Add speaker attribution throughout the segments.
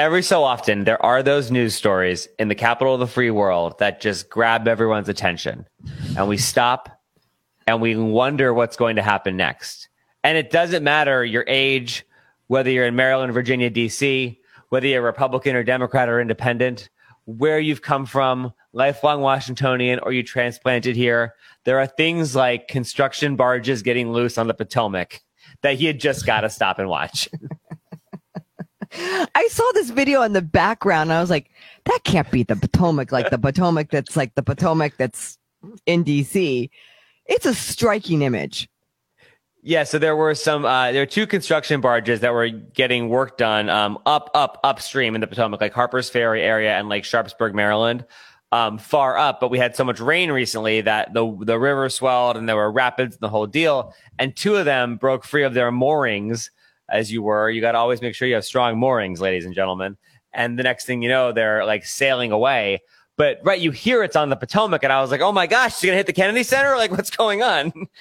Speaker 1: every so often there are those news stories in the capital of the free world that just grab everyone's attention. And we stop and we wonder what's going to happen next. And it doesn't matter your age whether you're in maryland virginia dc whether you're republican or democrat or independent where you've come from lifelong washingtonian or you transplanted here there are things like construction barges getting loose on the potomac that he had just got to stop and watch
Speaker 2: I saw this video in the background. And I was like, that can't be the Potomac, like the Potomac that's like the Potomac that's in DC. It's a striking image.
Speaker 1: Yeah, so there were some, uh, there were two construction barges that were getting work done um, up, up, upstream in the Potomac, like Harper's Ferry area and like Sharpsburg, Maryland, um, far up. But we had so much rain recently that the the river swelled and there were rapids and the whole deal. And two of them broke free of their moorings as you were. You got to always make sure you have strong moorings, ladies and gentlemen. And the next thing you know, they're like sailing away. But right, you hear it's on the Potomac, and I was like, "Oh my gosh, she's gonna hit the Kennedy Center! Like, what's going on?"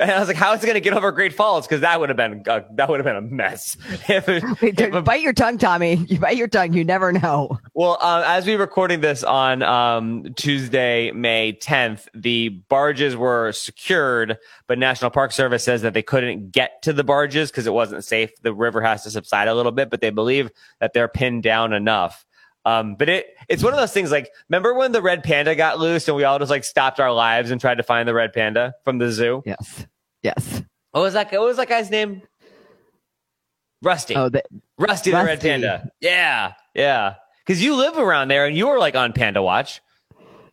Speaker 1: And I was like, "How is it going to get over Great Falls? Because that would have been uh, that would have been a mess."
Speaker 2: if, if bite your tongue, Tommy. You bite your tongue. You never know.
Speaker 1: Well, uh, as we are recording this on um, Tuesday, May 10th, the barges were secured, but National Park Service says that they couldn't get to the barges because it wasn't safe. The river has to subside a little bit, but they believe that they're pinned down enough. Um, but it it's one of those things like remember when the red panda got loose and we all just like stopped our lives and tried to find the red panda from the zoo?
Speaker 2: Yes. Yes.
Speaker 1: What was that? What was that guy's name? Rusty. Oh, the, Rusty, Rusty the red panda. Yeah, yeah. Because you live around there and you were like on Panda Watch.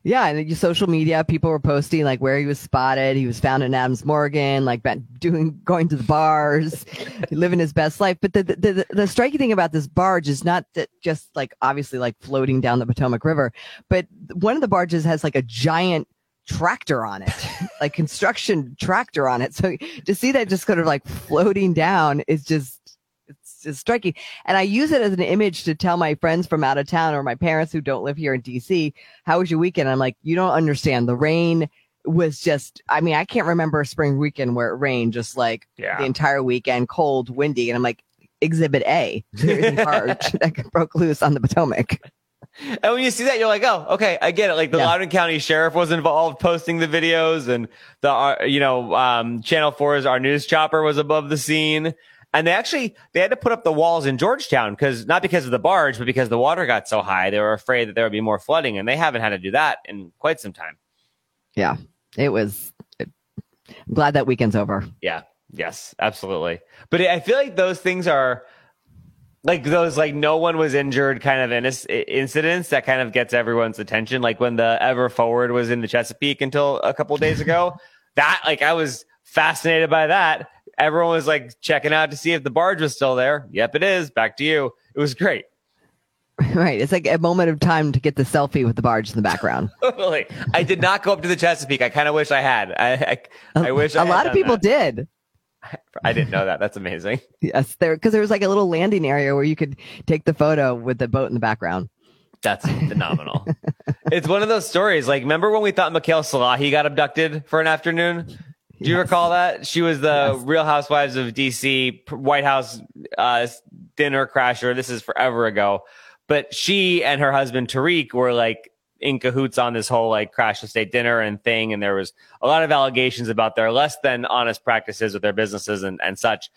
Speaker 2: Yeah, and social media, people were posting like where he was spotted. He was found in Adams Morgan, like doing going to the bars, living his best life. But the, the the, the striking thing about this barge is not that just like obviously like floating down the Potomac River, but one of the barges has like a giant tractor on it, like construction tractor on it. So to see that just kind of like floating down is just is striking. And I use it as an image to tell my friends from out of town or my parents who don't live here in DC, how was your weekend? I'm like, you don't understand. The rain was just, I mean, I can't remember a spring weekend where it rained just like yeah. the entire weekend, cold, windy. And I'm like, exhibit A, barge that broke loose on the Potomac.
Speaker 1: And when you see that, you're like, oh, okay, I get it. Like the yeah. Loudoun County Sheriff was involved posting the videos and the, uh, you know, um, Channel 4's Our News Chopper was above the scene. And they actually they had to put up the walls in Georgetown because not because of the barge, but because the water got so high, they were afraid that there would be more flooding, and they haven't had to do that in quite some time.
Speaker 2: Yeah, it was. I'm glad that weekend's over.
Speaker 1: Yeah. Yes. Absolutely. But I feel like those things are like those like no one was injured kind of in- incidents that kind of gets everyone's attention. Like when the Ever Forward was in the Chesapeake until a couple days ago. that like I was fascinated by that everyone was like checking out to see if the barge was still there. Yep, it is. Back to you. It was great.
Speaker 2: Right. It's like a moment of time to get the selfie with the barge in the background.
Speaker 1: totally. I did not go up to the Chesapeake. I kind of wish I had. I, I, I wish
Speaker 2: a lot of people
Speaker 1: that.
Speaker 2: did.
Speaker 1: I didn't know that. That's amazing.
Speaker 2: yes, there because there was like a little landing area where you could take the photo with the boat in the background.
Speaker 1: That's phenomenal. it's one of those stories. Like, remember when we thought Michaele Salahi got abducted for an afternoon? Do you yes. recall that? She was the yes. Real Housewives of DC White House uh, dinner crasher. This is forever ago. But she and her husband Tareq were like in cahoots on this whole like crash the state dinner and thing. And there was a lot of allegations about their less than honest practices with their businesses and, and such.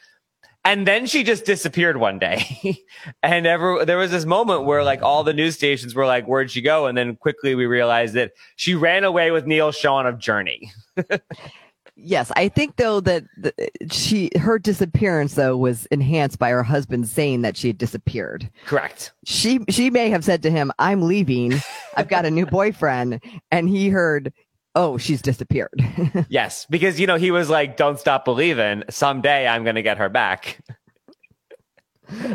Speaker 1: And then she just disappeared one day. and ever, there was this moment where like all the news stations were like, where'd she go? And then quickly we realized that she ran away with Neal Schon of Journey.
Speaker 2: Yes, I think though that the, she her disappearance though was enhanced by her husband saying that she had disappeared.
Speaker 1: Correct.
Speaker 2: She she may have said to him, "I'm leaving. I've got a new boyfriend," and he heard, "Oh, she's disappeared."
Speaker 1: yes, because you know he was like, "Don't stop believing. Someday I'm going to get her back."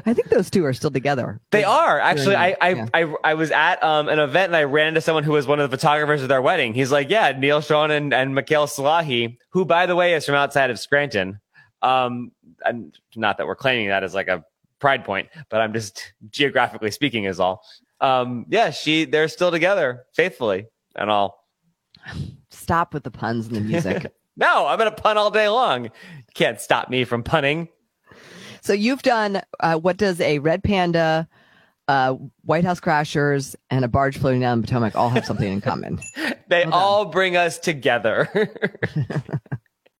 Speaker 2: I think those two are still together.
Speaker 1: They are actually. I I, yeah. I I was at um an event and I ran into someone who was one of the photographers at their wedding. He's like, yeah, Neal Schon and and Michaele Salahi, who by the way is from outside of Scranton. Um, and not that we're claiming that as like a pride point, but I'm just geographically speaking is all. Um, yeah, she they're still together faithfully and all.
Speaker 2: Stop with the puns and the music.
Speaker 1: no, I'm gonna pun all day long. You can't stop me from punning.
Speaker 2: So you've done uh, what does a red panda, uh, White House crashers, and a barge floating down the Potomac all have something in common?
Speaker 1: They all bring us together.